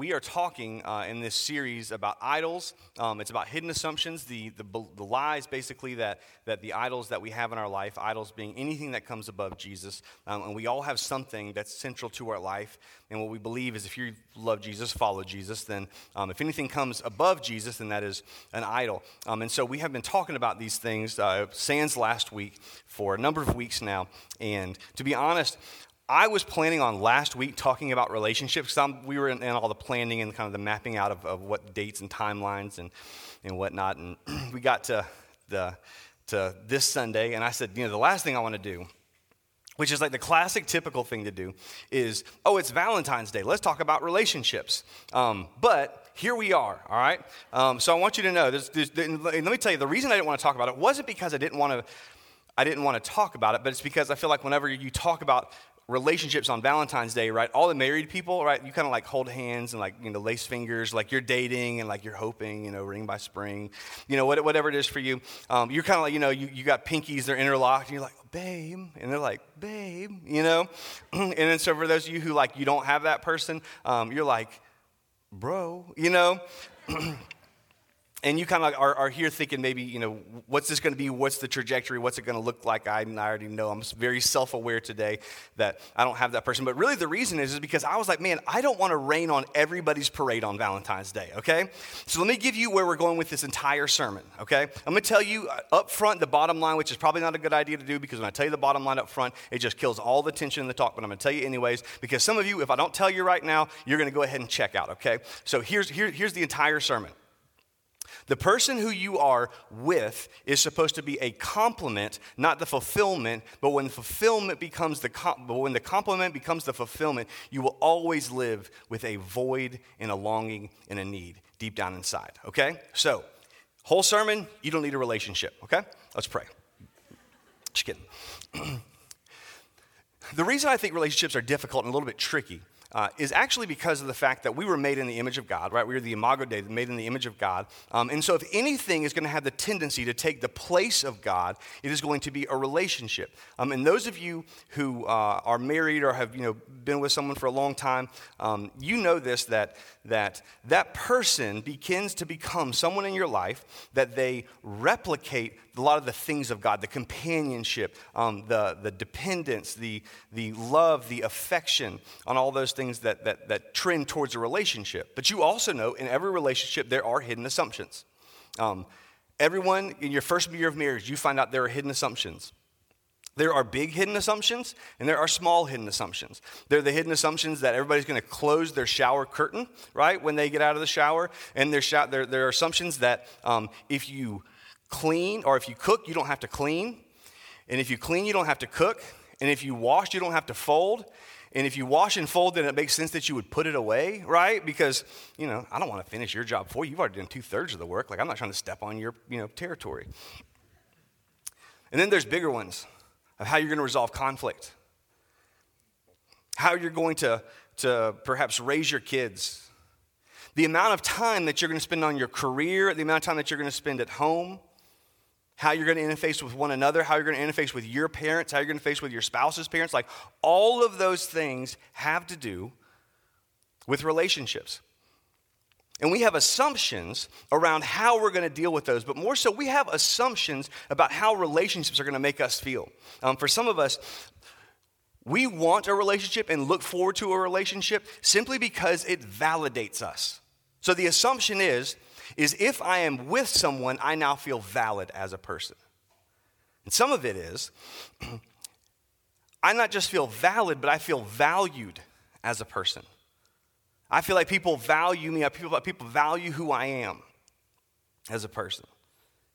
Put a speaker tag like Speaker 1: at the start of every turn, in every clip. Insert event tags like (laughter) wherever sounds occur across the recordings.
Speaker 1: we are talking uh, in this series about idols. Um, it's about hidden assumptions, the, the, the, lies basically that, that the idols that we have in our life, idols being anything that comes above Jesus. Um, and we all have something that's central to our life. And what we believe is if you love Jesus, follow Jesus, then um, if anything comes above Jesus, then that is an idol. Um, and so we have been talking about these things, uh, sans last week, for a number of weeks now. And to be honest, I was planning on last week talking about relationships. because we were in, in, all the planning and kind of the mapping out of, of what dates and timelines and, and whatnot. And (clears throat) we got to, the, to this Sunday, and I said, you know, the last thing I want to do, which is like the classic typical thing to do, is, oh, it's Valentine's Day. Let's talk about relationships. Um, but here we are, all right? Um, so I want you to know, there's, there's, let me tell you, the reason I didn't want to talk about it wasn't because I didn't want to. I didn't want to talk about it, but it's because I feel like whenever you talk about relationships on Valentine's Day, right? All the married people, right? You kind of like hold hands and like, you know, lace fingers, like you're dating and like you're hoping, you know, ring by spring, you know, whatever it is for you. Um, you're kind of like, you know, you, you got pinkies, they're interlocked, and you're like, babe. And they're like, babe, you know? (clears throat) and then so for those of you who like, you don't have that person, um, you're like, bro, you know? (clears throat) and you kind of are, are, here thinking maybe you know what's this going to be? What's the trajectory? What's it going to look like? I, I already know. I'm very self-aware today that i don't have that person. But really the reason is, is because i was like man i don't want to rain on everybody's parade on valentine's day okay? So let me give you where we're going with this entire sermon okay? I'm going to tell you uh, up front the bottom line which is probably not a good idea to do because when i tell you the bottom line up front it just kills all the tension in the talk but i'm going to tell you anyways because some of you if i don't tell you right now you're going to go ahead and check out okay? So here's here, here's the entire sermon the person who you are with is supposed to be a complement, not the fulfillment. But when fulfillment becomes the com- but when the complement becomes the fulfillment, you will always live with a void and a longing and a need deep down inside. Okay? So, whole sermon, you don't need a relationship. Okay? Let's pray. Just kidding. (clears throat) the reason I think relationships are difficult and a little bit tricky uh, is actually because of the fact that we were made in the image of God, right? We were the imago Dei, made in the image of God. Um, and so, if anything is going to have the tendency to take the place of God, it is going to be a relationship. Um, and those of you who uh, are married or have you know been with someone for a long time, um, you know this that that that person begins to become someone in your life that they replicate a lot of the things of God the companionship, um, the, the dependence, the, the love, the affection, on all those things that, that, that trend towards a relationship. But you also know in every relationship there are hidden assumptions. Um, everyone in your first year of marriage, you find out there are hidden assumptions. There are big hidden assumptions and there are small hidden assumptions. There are the hidden assumptions that everybody's going to close their shower curtain, right, when they get out of the shower. And there are assumptions that um, if you clean, or if you cook, you don't have to clean. And if you clean, you don't have to cook. And if you wash, you don't have to fold. And if you wash and fold, then it makes sense that you would put it away, right? Because, you know, I don't want to finish your job for you. You've already done two thirds of the work. Like, I'm not trying to step on your, you know, territory. And then there's bigger ones of how you're going to resolve conflict, how you're going to, to perhaps raise your kids, the amount of time that you're going to spend on your career, the amount of time that you're going to spend at home, how you're going to interface with one another, how you're going to interface with your parents, how you're going to face with your spouse's parents. Like all of those things have to do with relationships. And we have assumptions around how we're going to deal with those, but more so, we have assumptions about how relationships are going to make us feel. Um, for some of us, we want a relationship and look forward to a relationship simply because it validates us. So the assumption is, is if I am with someone, I now feel valid as a person. And some of it is, (clears throat) I not just feel valid, but I feel valued as a person. I feel like people value me, people, people value who I am as a person.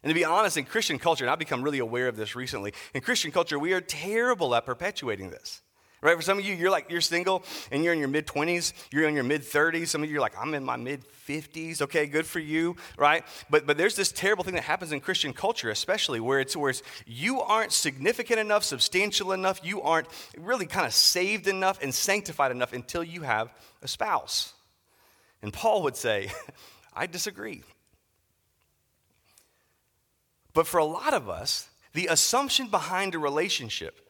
Speaker 1: And to be honest, in Christian culture, and I've become really aware of this recently, in Christian culture, we are terrible at perpetuating this. Right? For some of you, you're like, you're single and you're in your mid 20s, you're in your mid 30s. Some of you are like, I'm in my mid 50s. Okay, good for you, right? But, but there's this terrible thing that happens in Christian culture, especially where it's, where it's you aren't significant enough, substantial enough, you aren't really kind of saved enough and sanctified enough until you have a spouse. And Paul would say, (laughs) I disagree. But for a lot of us, the assumption behind a relationship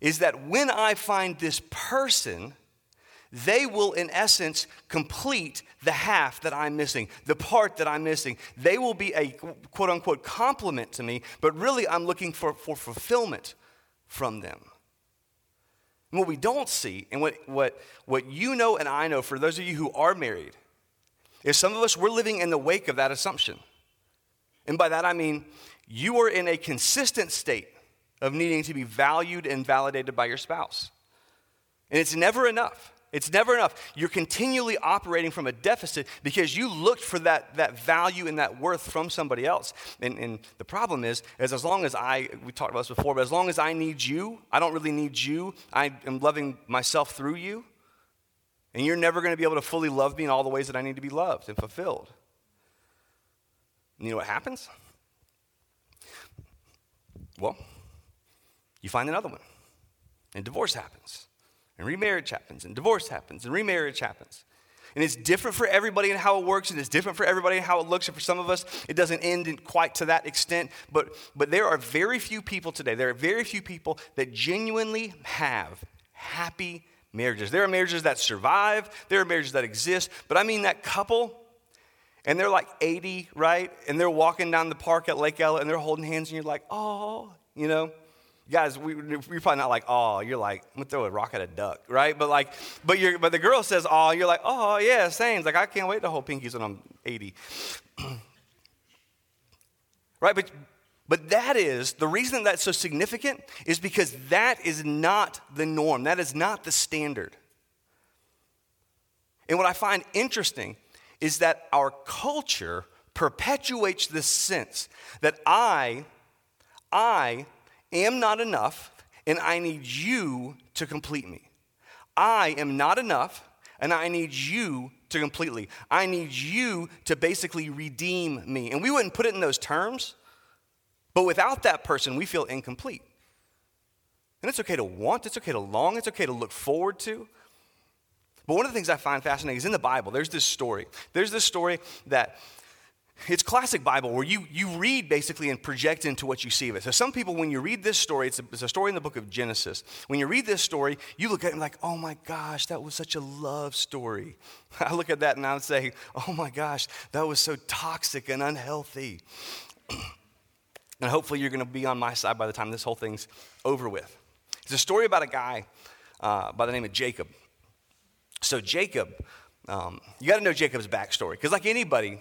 Speaker 1: is that when I find this person, they will, in essence, complete the half that I'm missing, the part that I'm missing. They will be a quote unquote complement to me, but really I'm looking for, for fulfillment from them. And what we don't see, and what, what, what you know and I know, for those of you who are married, is some of us, we're living in the wake of that assumption. And by that I mean, you are in a consistent state of needing to be valued and validated by your spouse. And it's never enough. It's never enough. You're continually operating from a deficit because you looked for that, that value and that worth from somebody else. And, and the problem is, is as long as I, we talked about this before, but as long as I need you, I don't really need you. I am loving myself through you. And you're never going to be able to fully love me in all the ways that I need to be loved and fulfilled. And you know what happens? Well, you find another one, and divorce happens and remarriage happens, and divorce happens, and remarriage happens. And it's different for everybody and how it works, and it's different for everybody and how it looks. And for some of us, it doesn't end quite to that extent. But, but there are very few people today, there are very few people that genuinely have happy marriages. There are marriages that survive, there are marriages that exist. But I mean that couple, and they're like 80, right? And they're walking down the park at Lake Ella, and they're holding hands, and you're like, oh, you know? Guys, we, are probably not like, oh, you're like, I'm gonna throw a rock at a duck, right? But like, but you're, but the girl says, oh, you're like, oh yeah, same. Like I can't wait to hold pinkies when I'm 80, (clears throat) right? But but that is the reason that's so significant is because that is not the norm. That is not the standard. And what I find interesting is that our culture perpetuates this sense that I, I am not enough, and I need you to complete me. I am not enough, and I need you to completely. I need you to basically redeem me. And we wouldn't put it in those terms, but without that person, we feel incomplete. And it's okay to want, it's okay to long, it's okay to look forward to. But one of the things I find fascinating is in the Bible, there's this story. There's this story that it's classic Bible where you, you read basically and project into what you see of it. So, some people, when you read this story, it's a, it's a story in the book of Genesis. When you read this story, you look at it like, oh my gosh, that was such a love story. (laughs) I look at that and I would say, oh my gosh, that was so toxic and unhealthy. (clears throat) and hopefully, you're going to be on my side by the time this whole thing's over with. It's a story about a guy uh, by the name of Jacob. So, Jacob, um, you got to know Jacob's backstory because, like anybody,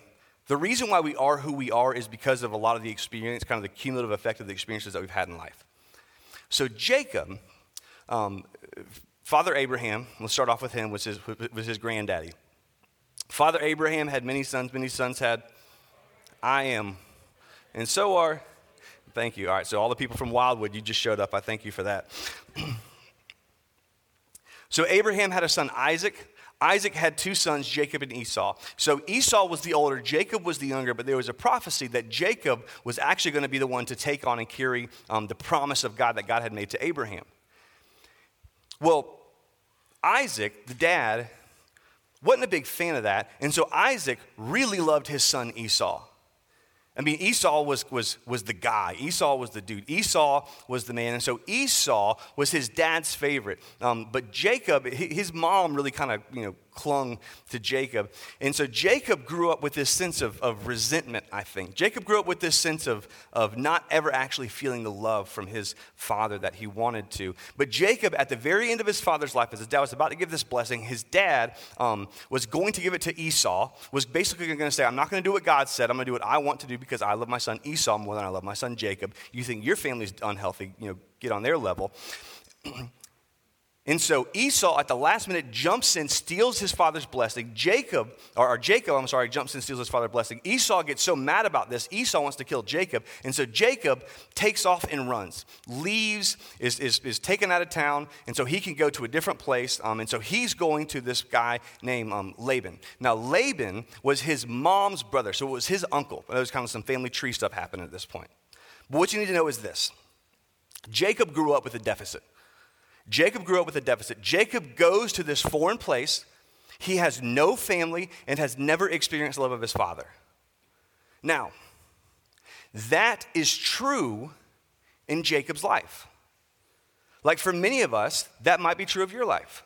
Speaker 1: the reason why we are who we are is because of a lot of the experience, kind of the cumulative effect of the experiences that we've had in life. So, Jacob, um, Father Abraham, let's start off with him, was his, was his granddaddy. Father Abraham had many sons, many sons had I am. And so are, thank you. All right, so all the people from Wildwood, you just showed up. I thank you for that. (clears throat) so, Abraham had a son, Isaac. Isaac had two sons, Jacob and Esau. So Esau was the older, Jacob was the younger, but there was a prophecy that Jacob was actually going to be the one to take on and carry um, the promise of God that God had made to Abraham. Well, Isaac, the dad, wasn't a big fan of that, and so Isaac really loved his son Esau. I mean, Esau was, was, was the guy. Esau was the dude. Esau was the man. And so Esau was his dad's favorite. Um, but Jacob, his mom really kind of, you know, clung to Jacob. And so Jacob grew up with this sense of, of resentment, I think. Jacob grew up with this sense of, of not ever actually feeling the love from his father that he wanted to. But Jacob, at the very end of his father's life, as his dad was about to give this blessing, his dad um, was going to give it to Esau, was basically going to say, I'm not going to do what God said. I'm going to do what I want to do because I love my son Esau more than I love my son Jacob. You think your family's unhealthy, you know, get on their level. (clears throat) And so Esau at the last minute jumps in, steals his father's blessing. Jacob, or, or, Jacob, I'm sorry, jumps in, steals his father's blessing. Esau gets so mad about this, Esau wants to kill Jacob. And so Jacob takes off and runs, leaves, is, is, is taken out of town, and so he can go to a different place. Um, and so he's going to this guy named um, Laban. Now, Laban was his mom's brother, so it was his uncle. There was kind of some family tree stuff happening at this point. But what you need to know is this Jacob grew up with a deficit. Jacob grew up with a deficit. Jacob goes to this foreign place. He has no family and has never experienced the love of his father. Now, that is true in Jacob's life. Like for many of us, that might be true of your life.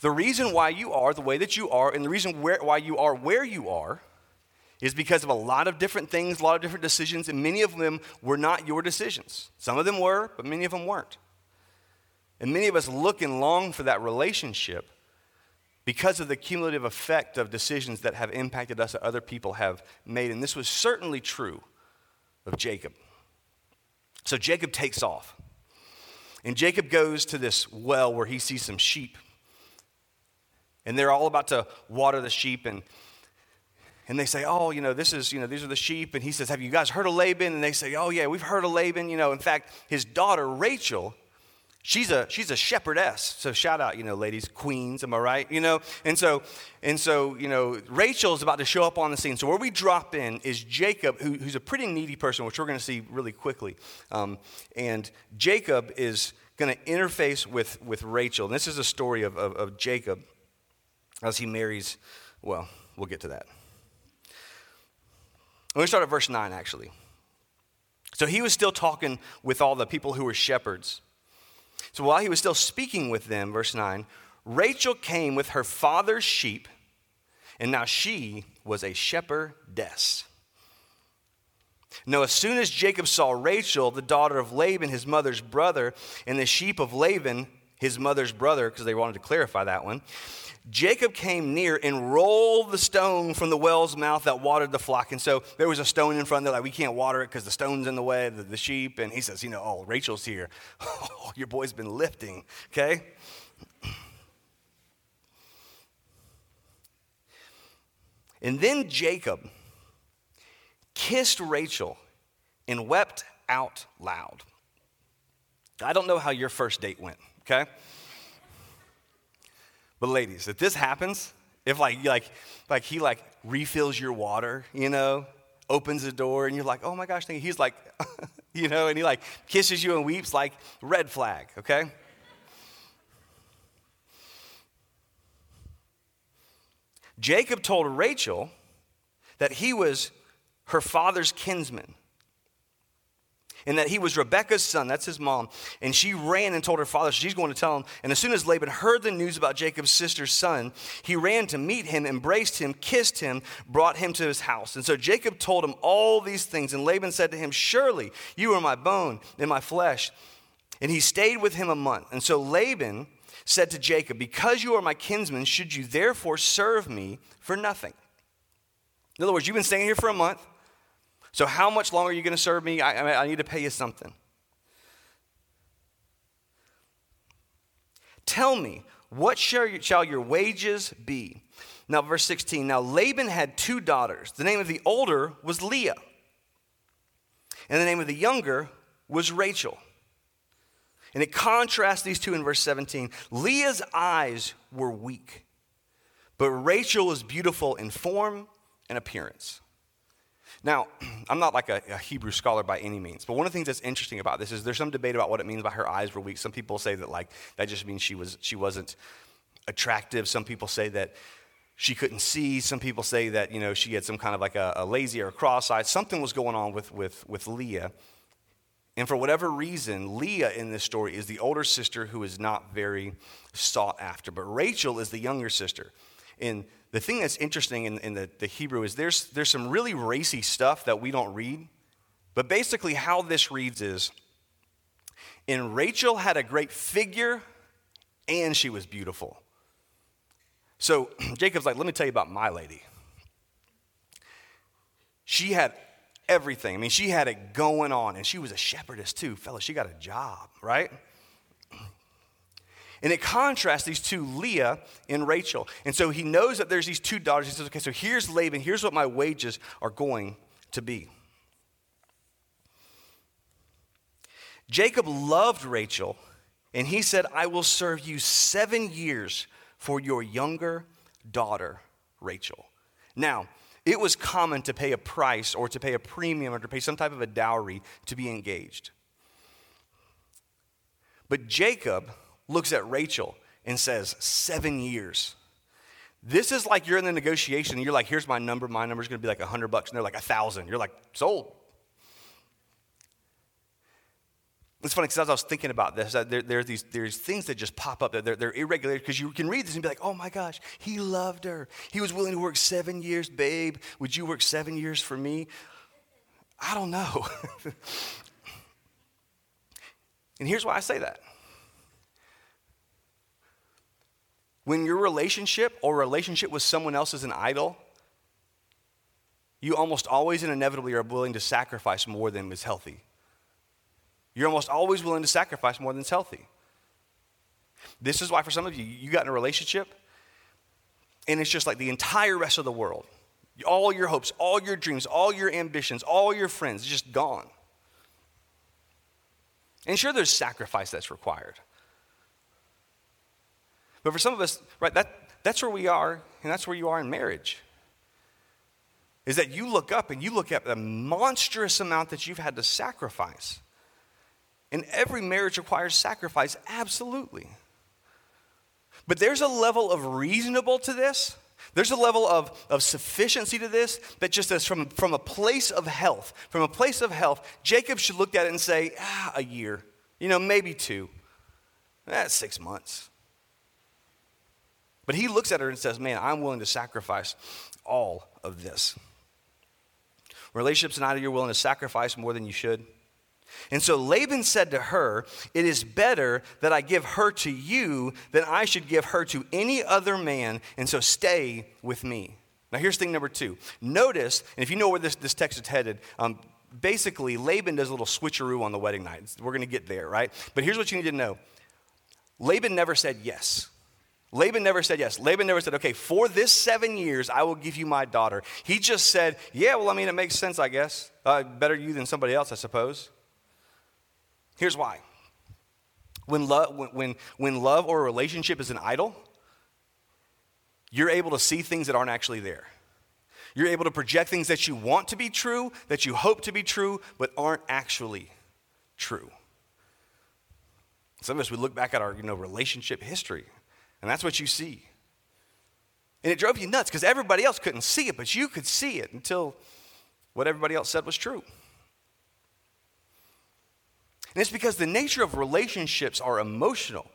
Speaker 1: The reason why you are the way that you are, and the reason where, why you are where you are, is because of a lot of different things, a lot of different decisions, and many of them were not your decisions. Some of them were, but many of them weren't. And many of us look and long for that relationship because of the cumulative effect of decisions that have impacted us that other people have made. And this was certainly true of Jacob. So Jacob takes off. And Jacob goes to this well where he sees some sheep. And they're all about to water the sheep. And, and they say, Oh, you know, this is, you know, these are the sheep. And he says, Have you guys heard of Laban? And they say, Oh, yeah, we've heard of Laban. You know, in fact, his daughter, Rachel, she's a she's a shepherdess. So shout out you know ladies queens am i right? You know? And so and so you know rachel's about to show up on the scene. So where we drop in is jacob who, who's a pretty needy person which we're going to see really quickly. Um, and jacob is going to interface with with rachel. And this is a story of, of, of jacob as he marries well we'll get to that. Let me start at verse 9 actually. So he was still talking with all the people who were shepherds so while he was still speaking with them, verse 9, Rachel came with her father's sheep, and now she was a shepherdess. Now, as soon as Jacob saw Rachel, the daughter of Laban, his mother's brother, and the sheep of Laban, his mother's brother, because they wanted to clarify that one, Jacob came near and rolled the stone from the well's mouth that watered the flock. And so there was a stone in front of there, like, we can't water it because the stone's in the way, the, the sheep. And he says, You know, oh, Rachel's here. (laughs) Oh, your boy's been lifting, okay? And then Jacob kissed Rachel and wept out loud. I don't know how your first date went, okay? But ladies, if this happens, if like like like he like refills your water, you know, opens the door and you're like, oh my gosh, he's like, (laughs) you know, and he like kisses you and weeps like red flag, okay? Jacob told Rachel that he was her father's kinsman and that he was Rebekah's son. That's his mom. And she ran and told her father she's going to tell him. And as soon as Laban heard the news about Jacob's sister's son, he ran to meet him, embraced him, kissed him, brought him to his house. And so Jacob told him all these things. And Laban said to him, Surely you are my bone and my flesh. And he stayed with him a month. And so Laban said to Jacob, Because you are my kinsman, should you therefore serve me for nothing? In other words, you've been staying here for a month. So, how much longer are you going to serve me? I, I, need to pay you something. Tell me, what shall your wages be? Now, verse 16. Now, Laban had two daughters. The name of the older was Leah, and the name of the younger was Rachel. And it contrasts these two in verse 17. Leah's eyes were weak, but Rachel was beautiful in form and appearance. Now, (clears throat) I'm not like a, a, Hebrew scholar by any means, but one of the things that's interesting about this is there's some debate about what it means by her eyes were weak. Some people say that like that just means she was she wasn't attractive. Some people say that she couldn't see. Some people say that you know she had some kind of like a, a lazy or a cross-eyed. Something was going on with with with Leah. And for whatever reason, Leah in this story is the older sister who is not very sought after. But Rachel is the younger sister. And the thing that's interesting in, in the, the Hebrew is there's, there's some really racy stuff that we don't read. But basically, how this reads is and Rachel had a great figure and she was beautiful. So (clears throat) Jacob's like, let me tell you about my lady. She had everything. I mean, she had it going on, and she was a shepherdess too. Fella, she got a job, right? And it contrasts these two, Leah and Rachel. And so he knows that there's these two daughters. He says, okay, so here's Laban. Here's what my wages are going to be. Jacob loved Rachel, and he said, I will serve you seven years for your younger daughter, Rachel. Now, it was common to pay a price or to pay a premium or to pay some type of a dowry to be engaged. But Jacob looks at Rachel and says, Seven years. This is like you're in the negotiation and you're like, here's my number. My number's going to be like a hundred bucks. And they're like a thousand. You're like, sold. It's funny because as I was thinking about this, there, there are these there's things that just pop up that they're, they're irregular because you can read this and be like, oh my gosh, he loved her. He was willing to work seven years, babe. Would you work seven years for me? I don't know. (laughs) and here's why I say that. When your relationship or relationship with someone else is an idol, you almost always and inevitably are willing to sacrifice more than is healthy. You're almost always willing to sacrifice more than is healthy. This is why, for some of you, you got in a relationship and it's just like the entire rest of the world. All your hopes, all your dreams, all your ambitions, all your friends, just gone. And sure, there's sacrifice that's required. But for some of us, right, that, that's where we are, and that's where you are in marriage. Is that you look up and you look at the monstrous amount that you've had to sacrifice. And every marriage requires sacrifice, absolutely. But there's a level of reasonable to this. There's a level of, of sufficiency to this that just as from, from a place of health, from a place of health, Jacob should look at it and say, ah, a year, you know, maybe two. That's six months. But he looks at her and says, man, I'm willing to sacrifice all of this. Relationships and idol, you're willing to sacrifice more than you should. And so Laban said to her, It is better that I give her to you than I should give her to any other man, and so stay with me. Now, here's thing number two. Notice, and if you know where this, this text is headed, um, basically, Laban does a little switcheroo on the wedding night. We're going to get there, right? But here's what you need to know Laban never said yes. Laban never said yes. Laban never said, okay, for this seven years, I will give you my daughter. He just said, yeah, well, I mean, it makes sense, I guess. Uh, better you than somebody else, I suppose. Here's why. When love, when, when, when love or a relationship is an idol, you're able to see things that aren't actually there. You're able to project things that you want to be true, that you hope to be true, but aren't actually true. Some of us, we look back at our you know, relationship history, and that's what you see. And it drove you nuts because everybody else couldn't see it, but you could see it until what everybody else said was true. And it's because the nature of relationships are emotional.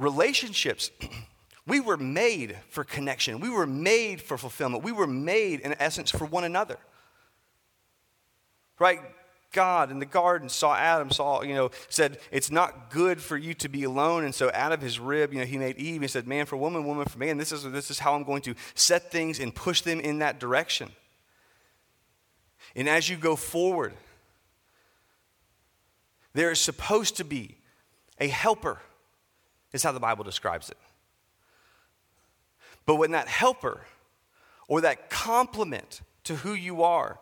Speaker 1: Relationships, (clears throat) we were made for connection, we were made for fulfillment, we were made, in essence, for one another. Right? God in the garden saw Adam, saw, you know, said, It's not good for you to be alone. And so out of his rib, you know, he made Eve. He said, Man for woman, woman for man. This is, this is how I'm going to set things and push them in that direction. And as you go forward, there is supposed to be a helper, is how the Bible describes it. But when that helper or that complement to who you are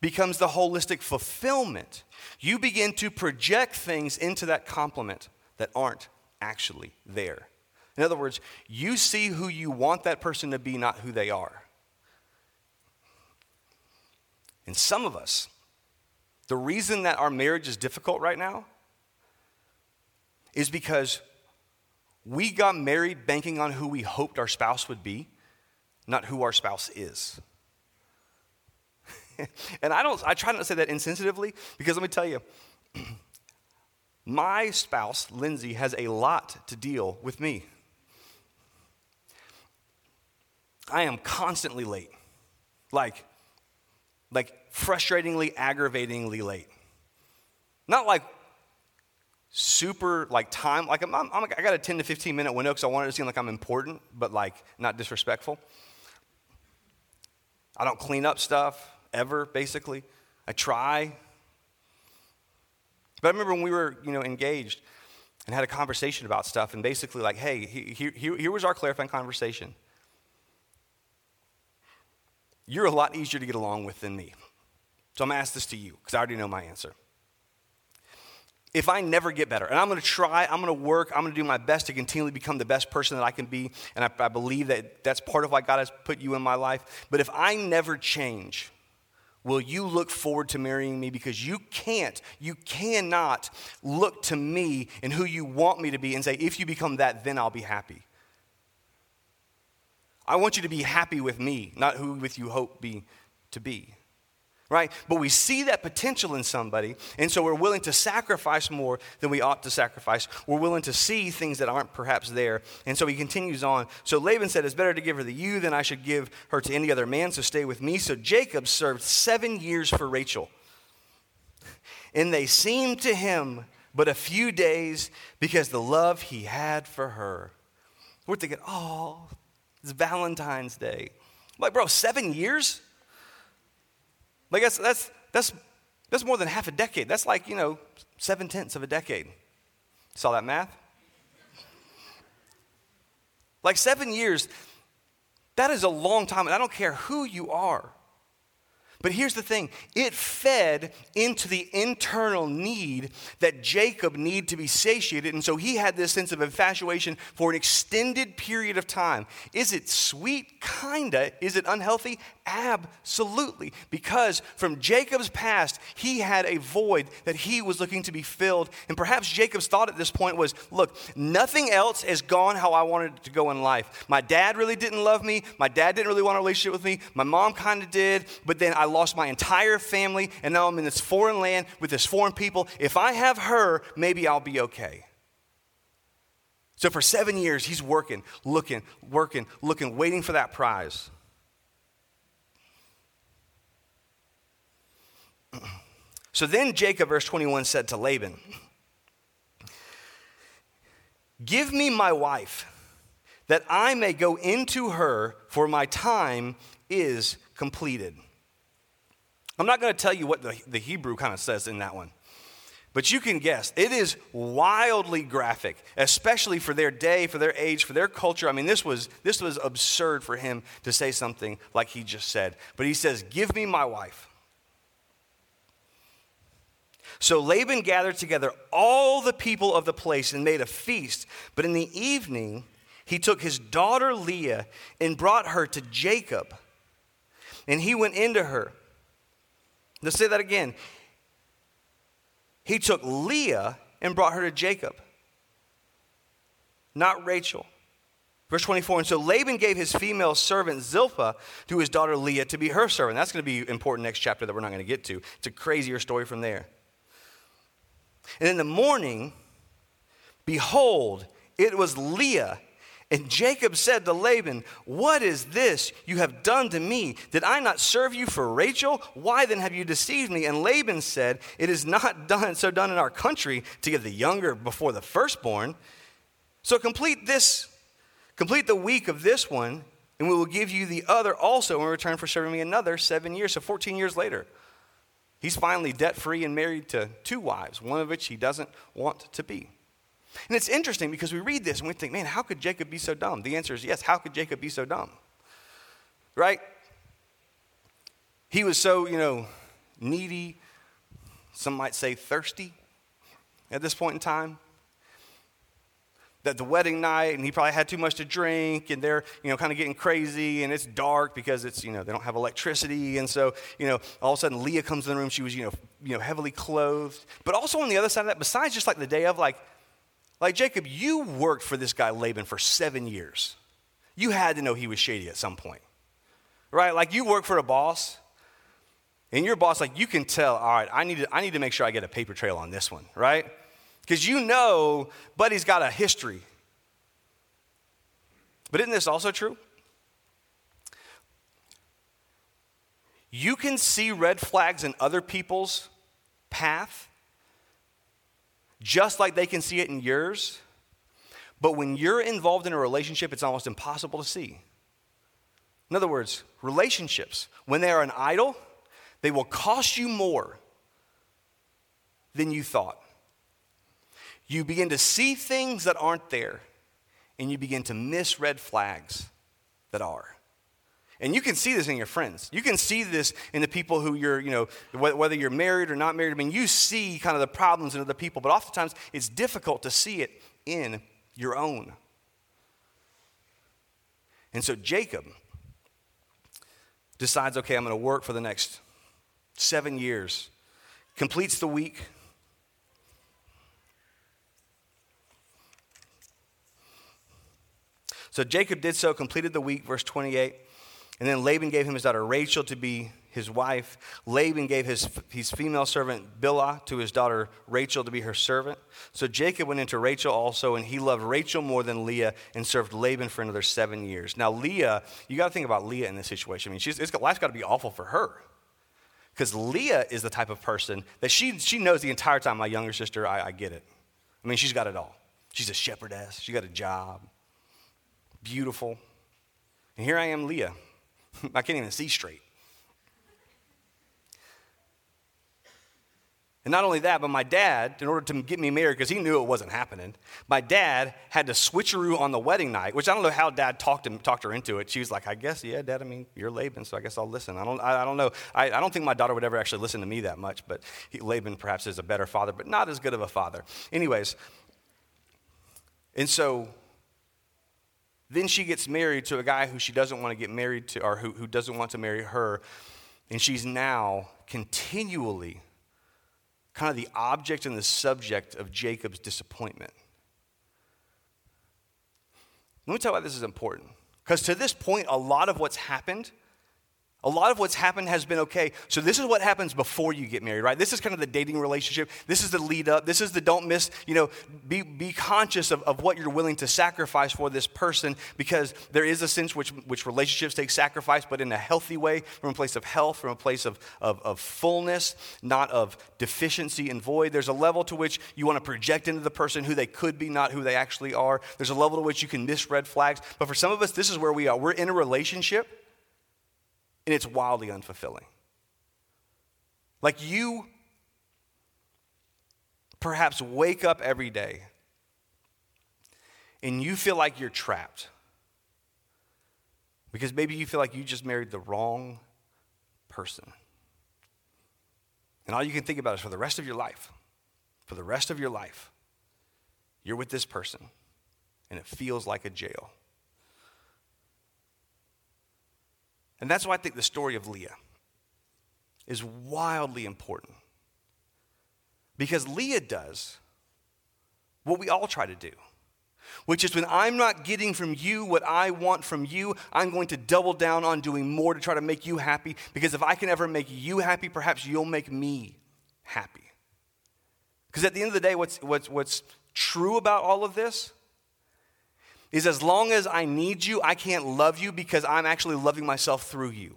Speaker 1: becomes the holistic fulfillment, you begin to project things into that complement that aren't actually there. In other words, you see who you want that person to be, not who they are. And some of us, the reason that our marriage is difficult right now is because we got married banking on who we hoped our spouse would be, not who our spouse is. (laughs) and I don't I try not to say that insensitively because let me tell you (clears throat) my spouse, Lindsay, has a lot to deal with me. I am constantly late. Like like frustratingly, aggravatingly late. Not like super like time like I'm, I'm, i got a 10 to 15 minute window because i wanted to seem like i'm important but like not disrespectful i don't clean up stuff ever basically i try but i remember when we were you know engaged and had a conversation about stuff and basically like hey here, here, was our clarifying conversation you're a lot easier to get along with than me so I'm to ask this to you because I already know my answer. If I never get better, and I'm to try, I'm to work, I'm to do my best to continually become the best person that I can be, and I, I believe that that's part of why God has put you in my life. But if I never change, will you look forward to marrying me? Because you can't, you cannot look to me and who you want me to be and say, if you become that, then I'll be happy. I want you to be happy with me, not who with you hope be to be. Right? But we see that potential in somebody, and so we're willing to sacrifice more than we ought to sacrifice. We're willing to see things that aren't perhaps there. And so he continues on. So Laban said, It's better to give her to you than I should give her to any other man, so stay with me. So Jacob served seven years for Rachel. And they seemed to him but a few days because the love he had for her. We're thinking, oh, it's Valentine's Day. I'm like, bro, seven years? Like that's that's that's that's more than half a decade. That's like, you know, seven tenths of a decade. Saw that math? Like seven years, that is a long time. And I don't care who you are. But here's the thing it fed into the internal need that Jacob needed to be satiated. And so he had this sense of infatuation for an extended period of time. Is it sweet? Kinda. Is it unhealthy? Absolutely. Because from Jacob's past, he had a void that he was looking to be filled. And perhaps Jacob's thought at this point was look, nothing else has gone how I wanted it to go in life. My dad really didn't love me. My dad didn't really want a relationship with me. My mom kind of did. But then I lost my entire family. And now I'm in this foreign land with this foreign people. If I have her, maybe I'll be okay. So for seven years, he's working, looking, working, looking, waiting for that prize. (clears throat) So then Jacob, verse 21, said to Laban, Give me my wife, that I may go into her, for my time is completed. I'm not going to tell you what the, the Hebrew kind of says in that one, but you can guess. It is wildly graphic, especially for their day, for their age, for their culture. I mean, this was, this was absurd for him to say something like he just said. But he says, Give me my wife. So Laban gathered together all the people of the place and made a feast. But in the evening, he took his daughter Leah and brought her to Jacob. And he went into her. Let's say that again. He took Leah and brought her to Jacob, not Rachel. Verse 24, and so Laban gave his female servant Zilpah to his daughter Leah to be her servant. That's going to be important next chapter that we're not going to get to. It's a crazier story from there. And in the morning, behold, it was Leah. And Jacob said to Laban, What is this you have done to me? Did I not serve you for Rachel? Why then have you deceived me? And Laban said, It is not (laughs) done so done in our country to give the younger before the firstborn. So complete this, complete the week of this one, and we will give you the other also in return for serving me another seven years. So 14 years later. He's finally debt free and married to two wives, one of which he doesn't want to be. And it's interesting because we read this and we think, man, how could Jacob be so dumb? The answer is yes, how could Jacob be so dumb? Right? He was so, you know, needy, some might say thirsty at this point in time that the wedding night and he probably had too much to drink and they're you know kind of getting crazy and it's dark because it's you know they don't have electricity and so you know all of a sudden leah comes in the room she was you know you know heavily clothed but also on the other side of that besides just like the day of like like jacob you worked for this guy laban for seven years you had to know he was shady at some point right like you work for a boss and your boss like you can tell all right i need to i need to make sure i get a paper trail on this one right because you know Buddy's got a history. But isn't this also true? You can see red flags in other people's path just like they can see it in yours. But when you're involved in a relationship, it's almost impossible to see. In other words, relationships, when they are an idol, they will cost you more than you thought you begin to see things that aren't there, and you begin to miss red flags that are. And you can see this in your friends. You can see this in the people who you're, you know, whether you're married or not married. I mean, you see kind of the problems in other people, but oftentimes it's difficult to see it in your own. And so Jacob decides, okay, I'm going to work for the next seven years, completes the week, So Jacob did so, completed the week, verse 28. And then Laban gave him his daughter Rachel to be his wife. Laban gave his, his female servant Bilhah to his daughter Rachel to be her servant. So Jacob went into Rachel also, and he loved Rachel more than Leah and served Laban for another seven years. Now, Leah, you got to think about Leah in this situation. I mean, she's, it's, life's got to be awful for her. Because Leah is the type of person that she, she knows the entire time, my younger sister, I, I get it. I mean, she's got it all. She's a shepherdess, she got a job, beautiful. And here I am, Leah. (laughs) I can't even see straight. And not only that, but my dad, in order to get me married, because he knew it wasn't happening, my dad had to switcheroo on the wedding night, which I don't know how dad talked, him, talked her into it. She was like, I guess, yeah, dad, I mean, you're Laban, so I guess I'll listen. I don't, I, I don't know. I, I, don't think my daughter would ever actually listen to me that much, but he, Laban perhaps is a better father, but not as good of a father. Anyways, and so then she gets married to a guy who she doesn't want to get married to, or who, who doesn't want to marry her, and she's now continually kind of the object and the subject of Jacob's disappointment. Let me tell you why this is important. Because to this point, a lot of what's happened a lot of what's happened has been okay. So, this is what happens before you get married, right? This is kind of the dating relationship. This is the lead up. This is the don't miss, you know, be, be conscious of, of what you're willing to sacrifice for this person because there is a sense which, which relationships take sacrifice, but in a healthy way, from a place of health, from a place of, of, of fullness, not of deficiency and void. There's a level to which you want to project into the person who they could be, not who they actually are. There's a level to which you can miss red flags. But for some of us, this is where we are. We're in a relationship and it's wildly unfulfilling. Like you perhaps wake up every day and you feel like you're trapped because maybe you feel like you just married the wrong person. And all you can think about is for the rest of your life, for the rest of your life, you're with this person and it feels like a jail. And that's why I think the story of Leah is wildly important. Because Leah does what we all try to do, which is when I'm not getting from you what I want from you, I'm going to double down on doing more to try to make you happy. Because if I can ever make you happy, perhaps you'll make me happy. Because at the end of the day, what's, what's, what's true about all of this is as long as I need you, I can't love you because I'm actually loving myself through you.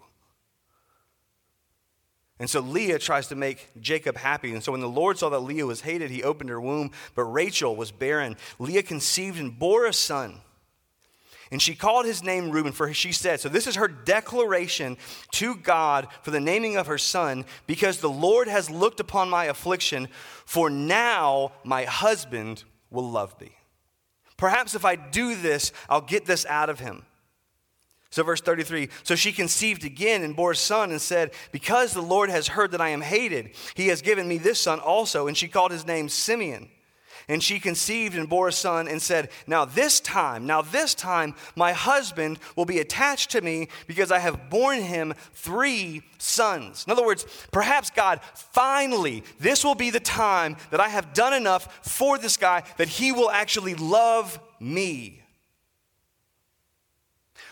Speaker 1: And so Leah tries to make Jacob happy. And so when the Lord saw that Leah was hated, he opened her womb, but Rachel was barren. Leah conceived and bore a son. And she called his name Reuben, for she said, So this is her declaration to God for the naming of her son, because the Lord has looked upon my affliction, for now my husband will love me. Perhaps if I do this, I'll get this out of him. So, verse 33 So she conceived again and bore a son and said, Because the Lord has heard that I am hated, he has given me this son also. And she called his name Simeon. And she conceived and bore a son and said, Now this time, now this time, my husband will be attached to me because I have borne him three sons. In other words, perhaps God, finally, this will be the time that I have done enough for this guy that he will actually love me.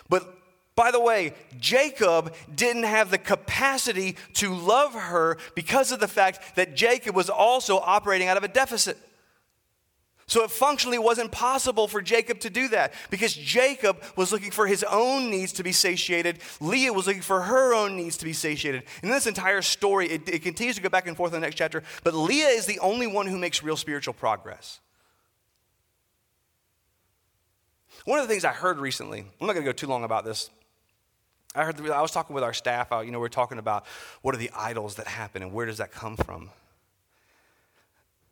Speaker 1: But by the way, Jacob didn't have the capacity to love her because of the fact that Jacob was also operating out of a deficit. So it functionally wasn't possible for Jacob to do that because Jacob was looking for his own needs to be satiated. Leah was looking for her own needs to be satiated. And this entire story, it, it continues to go back and forth in the next chapter, but Leah is the only one who makes real spiritual progress. One of the things I heard recently, I'm not going to go too long about this. I heard, I was talking with our staff, you know, we are talking about what are the idols that happen and where does that come from?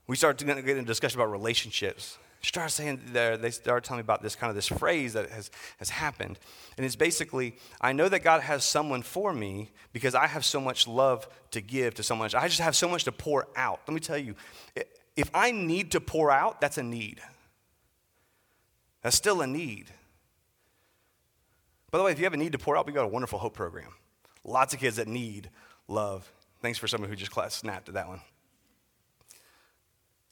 Speaker 1: We started to get into a discussion about relationships. Started saying there, they started telling me about this kind of this phrase that has, has happened. And it's basically, I know that God has someone for me because I have so much love to give to someone. I just have so much to pour out. Let me tell you, if I need to pour out, that's a need. That's still a need. By the way, if you have a need to pour out, we got a wonderful hope program. Lots of kids that need love. Thanks for someone who just snapped at that one.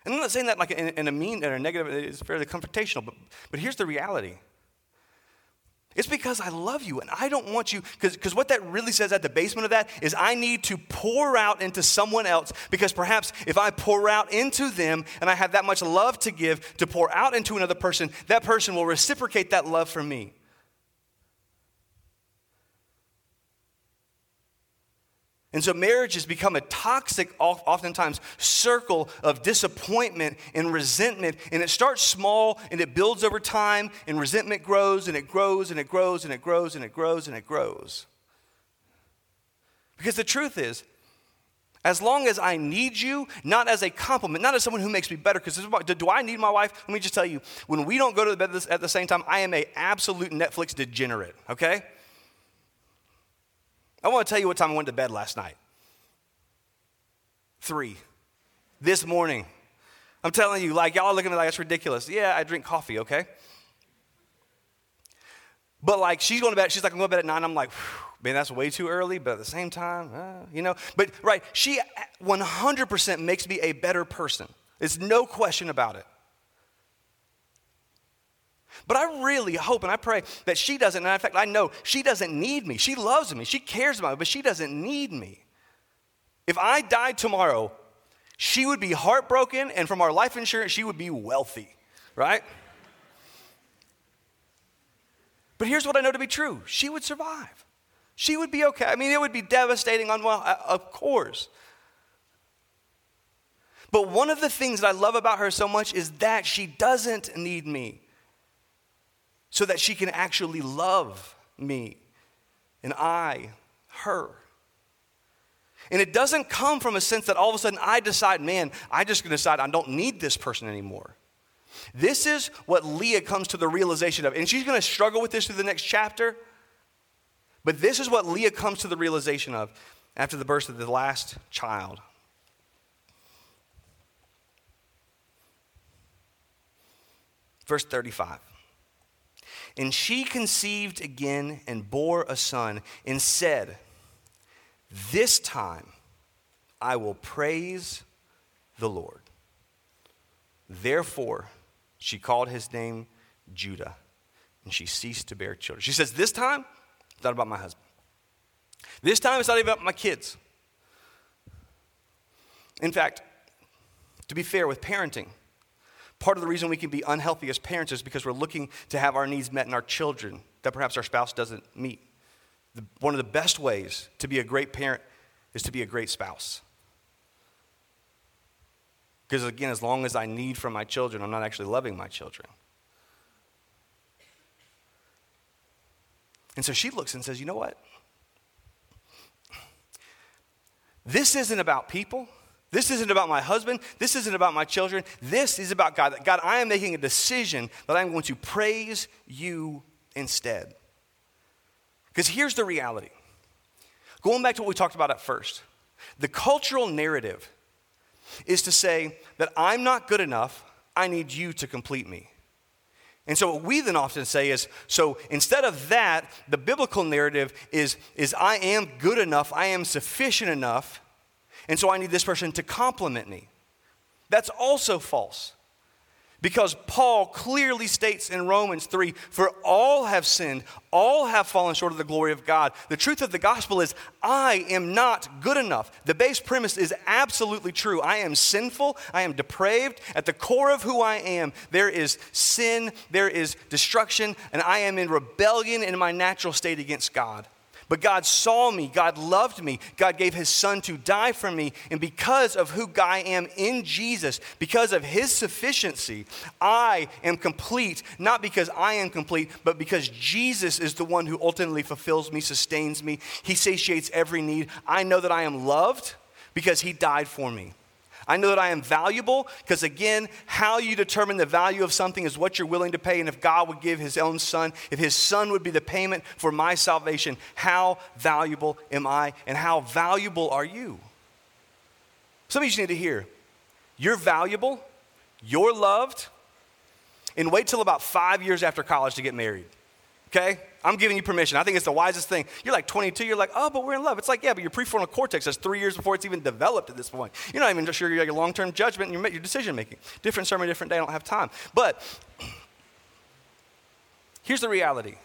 Speaker 1: And I'm not saying that like in, in a mean or a negative, it's fairly confrontational, but, but here's the reality. It's because I love you and I don't want you, because what that really says at the basement of that is I need to pour out into someone else because perhaps if I pour out into them and I have that much love to give to pour out into another person, that person will reciprocate that love for me. And so marriage has become a toxic, oftentimes, circle of disappointment and resentment. And it starts small and it builds over time, and resentment grows and it grows and it grows and it grows and it grows and it grows. Because the truth is, as long as I need you, not as a complement, not as someone who makes me better, because do I need my wife? Let me just tell you, when we don't go to the bed at the same time, I am a absolute Netflix degenerate, okay? I want to tell you what time I went to bed last night. Three. This morning. I'm telling you, like, y'all looking at me like it's ridiculous. Yeah, I drink coffee, okay? But like, she's going to bed, she's like, I'm going to bed at nine. I'm like, man, that's way too early, but at the same time, uh, you know. But right, she 100% makes me a better person. There's no question about it. But I really hope and I pray that she doesn't, and in fact, I know she doesn't need me. She loves me, she cares about me, but she doesn't need me. If I died tomorrow, she would be heartbroken, and from our life insurance, she would be wealthy, right? But here's what I know to be true she would survive. She would be okay. I mean, it would be devastating on, well, uh, of course. But one of the things that I love about her so much is that she doesn't need me so that she can actually love me and I her. And it doesn't come from a sense that all of a sudden I decide, man, I just gonna decide I don't need this person anymore. This is what Leah comes to the realization of. And she's gonna struggle with this through the next chapter. But this is what Leah comes to the realization of after the birth of the last child. Verse 35. And she conceived again and bore a son and said, This time I will praise the Lord. Therefore, she called his name Judah, and she ceased to bear children. She says, This time, it's not about my husband. This time, it's not even about my kids. In fact, to be fair with parenting, Part of the reason we can be unhealthy as parents is because we're looking to have our needs met in our children that perhaps our spouse doesn't meet. The, one of the best ways to be a great parent is to be a great spouse. Because again, as long as I need from my children, I'm not actually loving my children. And so she looks and says, You know what? This isn't about people. This isn't about my husband. This isn't about my children. This is about God. God, I am making a decision that I'm going to praise you instead. Because here's the reality going back to what we talked about at first the cultural narrative is to say that I'm not good enough, I need you to complete me. And so what we then often say is so instead of that, the biblical narrative is, is I am good enough, I am sufficient enough and so I need this person to complement me. That's also false. Because Paul clearly states in Romans 3 For all have sinned, all have fallen short of the glory of God. The truth of the gospel is, I am not good enough. The base premise is absolutely true. I am sinful, I am depraved. At the core of who I am, there is sin, there is destruction, and I am in rebellion in my natural state against God. But God saw me, God loved me, God gave his son to die for me. And because of who I am in Jesus, because of his sufficiency, I am complete, not because I am complete, but because Jesus is the one who ultimately fulfills me, sustains me, he satiates every need. I know that I am loved because he died for me. I know that I am valuable because, again, how you determine the value of something is what you're willing to pay. And if God would give his own son, if his son would be the payment for my salvation, how valuable am I and how valuable are you? Some of you just need to hear you're valuable, you're loved, and wait till about five years after college to get married. Okay? I'm giving you permission. I think it's the wisest thing. You're like 22, you're like, oh, but we're in love. It's like, yeah, but your prefrontal cortex is three years before it's even developed at this point. You're not even sure your long term judgment and your, your decision making. Different sermon, different day. I don't have time. But (clears throat) here's the reality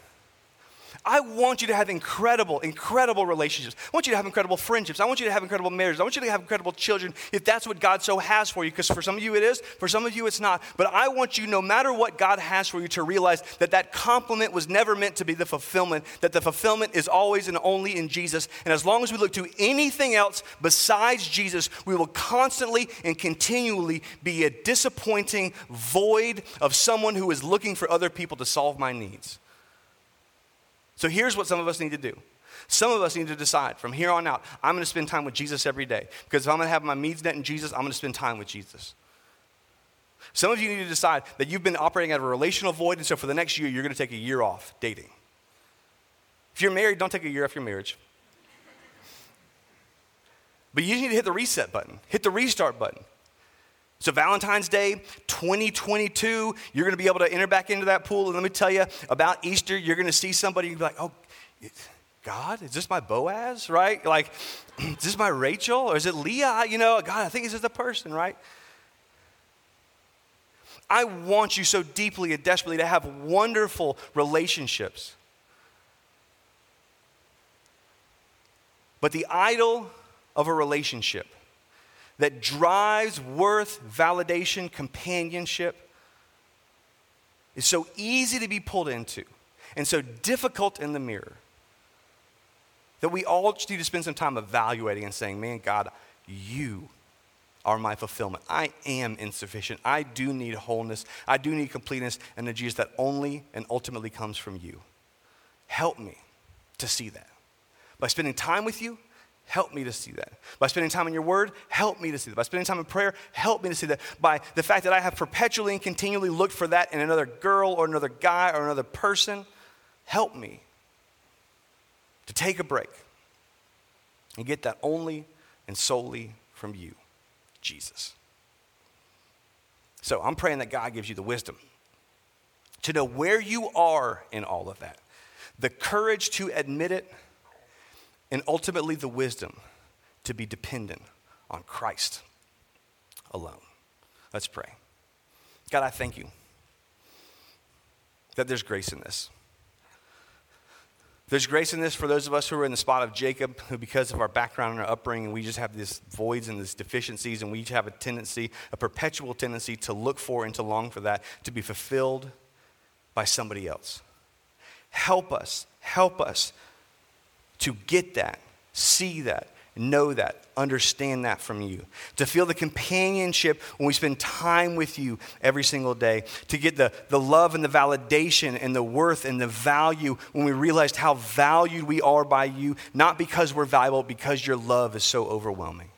Speaker 1: I want you to have incredible, incredible relationships. I want you to have incredible friendships. I want you to have incredible marriages. I want you to have incredible children if that's what God so has for you. Because for some of you it is, for some of you it's not. But I want you, no matter what God has for you, to realize that that complement was never meant to be the fulfillment, that the fulfillment is always and only in Jesus. And as long as we look to anything else besides Jesus, we will constantly and continually be a disappointing void of someone who is looking for other people to solve my needs. So here's what some of us need to do. Some of us need to decide from here on out, I'm going to spend time with Jesus every day. Because if I'm going to have my needs met in Jesus, I'm going to spend time with Jesus. Some of you need to decide that you've been operating out of a relational void, and so for the next year, you're going to take a year off dating. If you're married, don't take a year off your marriage. But you need to hit the reset button, hit the restart button. So, Valentine's Day 2022, you're going to be able to enter back into that pool. And let me tell you about Easter, you're going to see somebody and be like, oh, God, is this my Boaz, right? Like, (clears throat) is this my Rachel? Or is it Leah? You know, God, I think it's just a person, right? I want you so deeply and desperately to have wonderful relationships. But the idol of a relationship that drives worth, validation, companionship is so easy to be pulled into and so difficult in the mirror that we all need to spend some time evaluating and saying, Man, God, you are my fulfillment. I am insufficient. I do need wholeness. I do need completeness and the Jesus that only and ultimately comes from you. Help me to see that. By spending time with you, help me to see that. By spending time in your word, help me to see that. By spending time in prayer, help me to see that. By the fact that I have perpetually and continually looked for that in another girl or another guy or another person, help me to take a break and get that only and solely from you, Jesus. So I'm praying that God gives you the wisdom to know where you are in all of that, the courage to admit it and ultimately the wisdom to be dependent on Christ alone. Let's pray. God, I thank you that there's grace in this. There's grace in this for those of us who are in the spot of Jacob, who, because of our background and our upbringing, we just have these voids and these deficiencies, and we have a tendency, a perpetual tendency to look for and to long for that to be fulfilled by somebody else. Help us, help us to get that, see that, know that, understand that from you. To feel the companionship when we spend time with you every single day. To get the, the love and the validation and the worth and the value when we realized how valued we are by you, not because we're valuable, because your love is so overwhelming.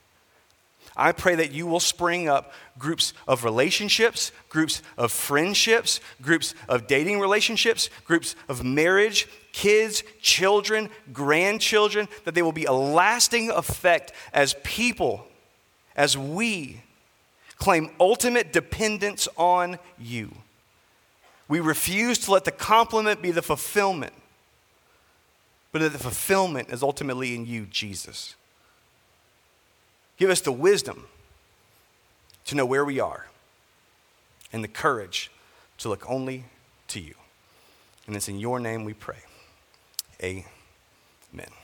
Speaker 1: I pray that you will spring up groups of relationships, groups of friendships, groups of dating relationships, groups of marriage, kids, children, grandchildren, that they will be a lasting effect as people, as we claim ultimate dependence on you. We refuse to let the complement be the fulfillment, but that the fulfillment is ultimately in you, Jesus. Give us the wisdom to know where we are and the courage to look only to you. And it's in your name we pray. Amen.